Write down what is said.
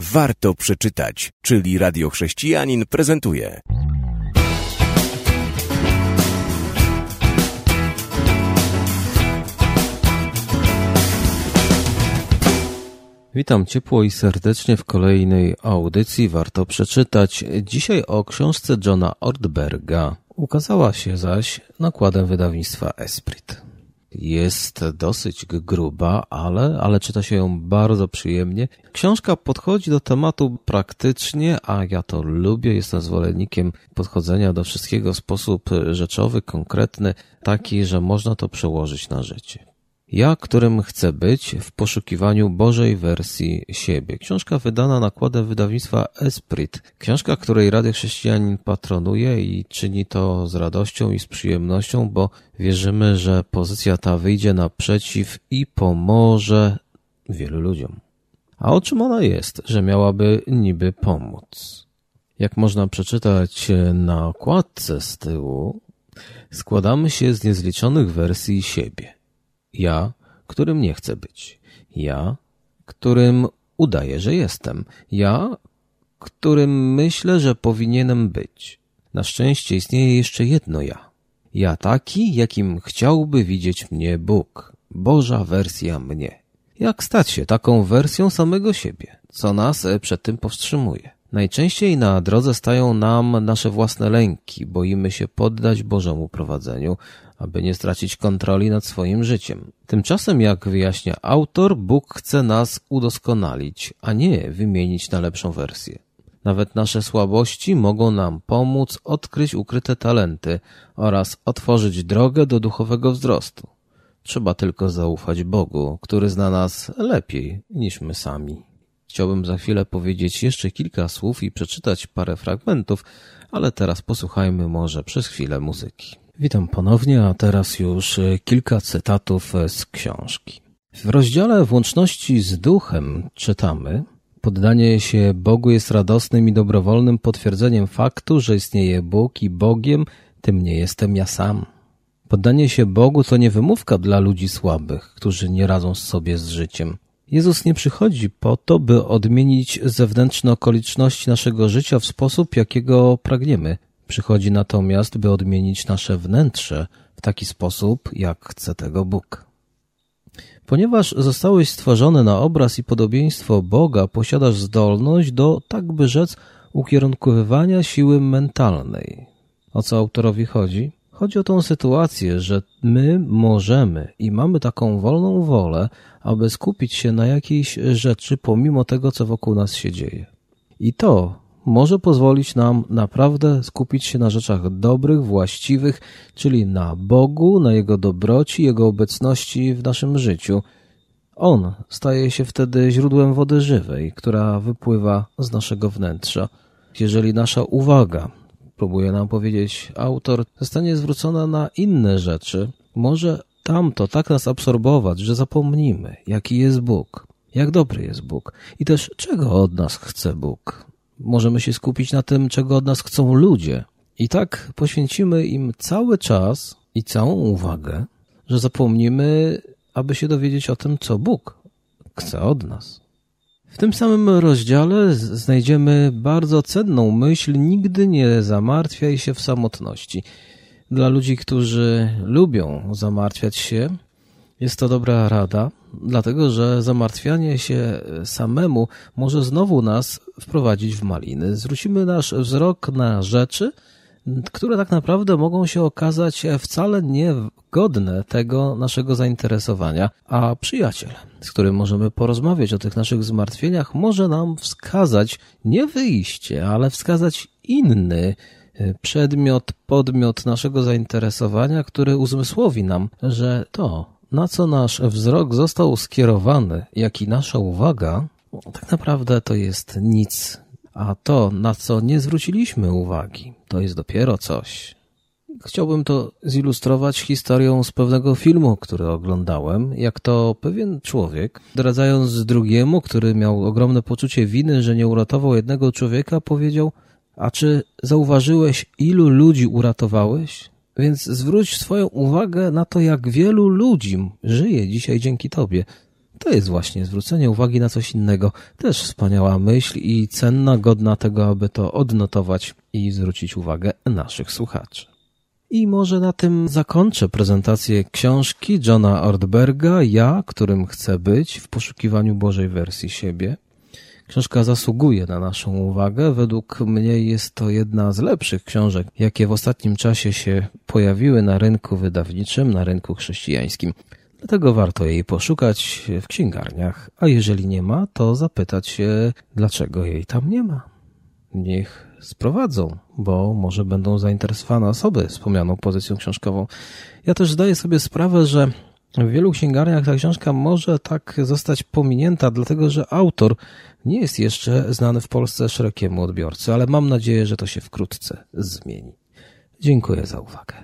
Warto przeczytać, czyli Radio Chrześcijanin prezentuje. Witam ciepło i serdecznie w kolejnej audycji Warto przeczytać. Dzisiaj o książce Johna Ortberga. Ukazała się zaś nakładem wydawnictwa Esprit. Jest dosyć gruba, ale, ale czyta się ją bardzo przyjemnie. Książka podchodzi do tematu praktycznie, a ja to lubię. Jestem zwolennikiem podchodzenia do wszystkiego w sposób rzeczowy, konkretny, taki, że można to przełożyć na życie. Ja, którym chcę być w poszukiwaniu Bożej wersji siebie. Książka wydana nakładem wydawnictwa Esprit. Książka, której Rady Chrześcijanin patronuje i czyni to z radością i z przyjemnością, bo wierzymy, że pozycja ta wyjdzie naprzeciw i pomoże wielu ludziom. A o czym ona jest, że miałaby niby pomóc? Jak można przeczytać na okładce z tyłu, składamy się z niezliczonych wersji siebie. Ja, którym nie chcę być. Ja, którym udaję, że jestem. Ja, którym myślę, że powinienem być. Na szczęście istnieje jeszcze jedno ja. Ja taki, jakim chciałby widzieć mnie Bóg. Boża wersja mnie. Jak stać się taką wersją samego siebie? Co nas przed tym powstrzymuje? Najczęściej na drodze stają nam nasze własne lęki, boimy się poddać Bożemu prowadzeniu, aby nie stracić kontroli nad swoim życiem. Tymczasem, jak wyjaśnia autor, Bóg chce nas udoskonalić, a nie wymienić na lepszą wersję. Nawet nasze słabości mogą nam pomóc odkryć ukryte talenty oraz otworzyć drogę do duchowego wzrostu. Trzeba tylko zaufać Bogu, który zna nas lepiej niż my sami. Chciałbym za chwilę powiedzieć jeszcze kilka słów i przeczytać parę fragmentów, ale teraz posłuchajmy może przez chwilę muzyki. Witam ponownie, a teraz już kilka cytatów z książki. W rozdziale Włączności z Duchem czytamy Poddanie się Bogu jest radosnym i dobrowolnym potwierdzeniem faktu, że istnieje Bóg i Bogiem, tym nie jestem ja sam. Poddanie się Bogu to nie wymówka dla ludzi słabych, którzy nie radzą sobie z życiem. Jezus nie przychodzi po to, by odmienić zewnętrzne okoliczności naszego życia w sposób, jakiego pragniemy. Przychodzi natomiast, by odmienić nasze wnętrze w taki sposób, jak chce tego Bóg. Ponieważ zostałeś stworzony na obraz i podobieństwo Boga, posiadasz zdolność do, tak by rzec, ukierunkowywania siły mentalnej. O co autorowi chodzi? Chodzi o tą sytuację, że my możemy i mamy taką wolną wolę, aby skupić się na jakiejś rzeczy pomimo tego, co wokół nas się dzieje. I to może pozwolić nam naprawdę skupić się na rzeczach dobrych, właściwych, czyli na Bogu, na Jego dobroci, Jego obecności w naszym życiu. On staje się wtedy źródłem wody żywej, która wypływa z naszego wnętrza. Jeżeli nasza uwaga, próbuje nam powiedzieć autor, zostanie zwrócona na inne rzeczy, może tamto tak nas absorbować, że zapomnimy, jaki jest Bóg, jak dobry jest Bóg i też czego od nas chce Bóg. Możemy się skupić na tym, czego od nas chcą ludzie. I tak poświęcimy im cały czas i całą uwagę, że zapomnimy, aby się dowiedzieć o tym, co Bóg chce od nas. W tym samym rozdziale znajdziemy bardzo cenną myśl: nigdy nie zamartwiaj się w samotności. Dla ludzi, którzy lubią zamartwiać się, jest to dobra rada, dlatego że zamartwianie się samemu może znowu nas wprowadzić w maliny. Zwrócimy nasz wzrok na rzeczy, które tak naprawdę mogą się okazać wcale niegodne tego naszego zainteresowania, a przyjaciel, z którym możemy porozmawiać o tych naszych zmartwieniach, może nam wskazać nie wyjście, ale wskazać inny przedmiot, podmiot naszego zainteresowania, który uzmysłowi nam, że to, na co nasz wzrok został skierowany, jak i nasza uwaga, tak naprawdę to jest nic. A to, na co nie zwróciliśmy uwagi, to jest dopiero coś. Chciałbym to zilustrować historią z pewnego filmu, który oglądałem, jak to pewien człowiek, zdradzając drugiemu, który miał ogromne poczucie winy, że nie uratował jednego człowieka, powiedział: A czy zauważyłeś, ilu ludzi uratowałeś? Więc zwróć swoją uwagę na to, jak wielu ludzi żyje dzisiaj dzięki Tobie. To jest właśnie zwrócenie uwagi na coś innego. Też wspaniała myśl i cenna, godna tego, aby to odnotować i zwrócić uwagę naszych słuchaczy. I może na tym zakończę prezentację książki Johna Ortberga Ja, którym chcę być w poszukiwaniu Bożej wersji siebie. Książka zasługuje na naszą uwagę. Według mnie jest to jedna z lepszych książek, jakie w ostatnim czasie się pojawiły na rynku wydawniczym, na rynku chrześcijańskim. Dlatego warto jej poszukać w księgarniach, a jeżeli nie ma, to zapytać się, dlaczego jej tam nie ma. Niech sprowadzą, bo może będą zainteresowane osoby wspomnianą pozycją książkową. Ja też zdaję sobie sprawę, że w wielu księgarniach ta książka może tak zostać pominięta, dlatego że autor nie jest jeszcze znany w Polsce szerokiemu odbiorcy, ale mam nadzieję, że to się wkrótce zmieni. Dziękuję za uwagę.